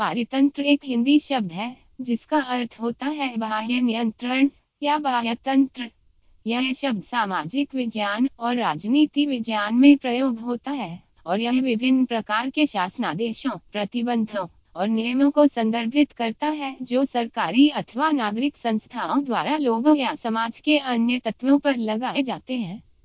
पारितंत्र एक हिंदी शब्द है, जिसका अर्थ होता है बाह्य नियंत्रण या बाह्य तंत्र यह शब्द सामाजिक विज्ञान और राजनीति विज्ञान में प्रयोग होता है, और यह विभिन्न प्रकार के शासनादेशों, प्रतिबंधों और नियमों को संदर्भित करता है, जो सरकारी अथवा नागरिक संस्थाओं द्वारा लोगों या समाज के अन्य तत्वों पर लगाए जाते हैं।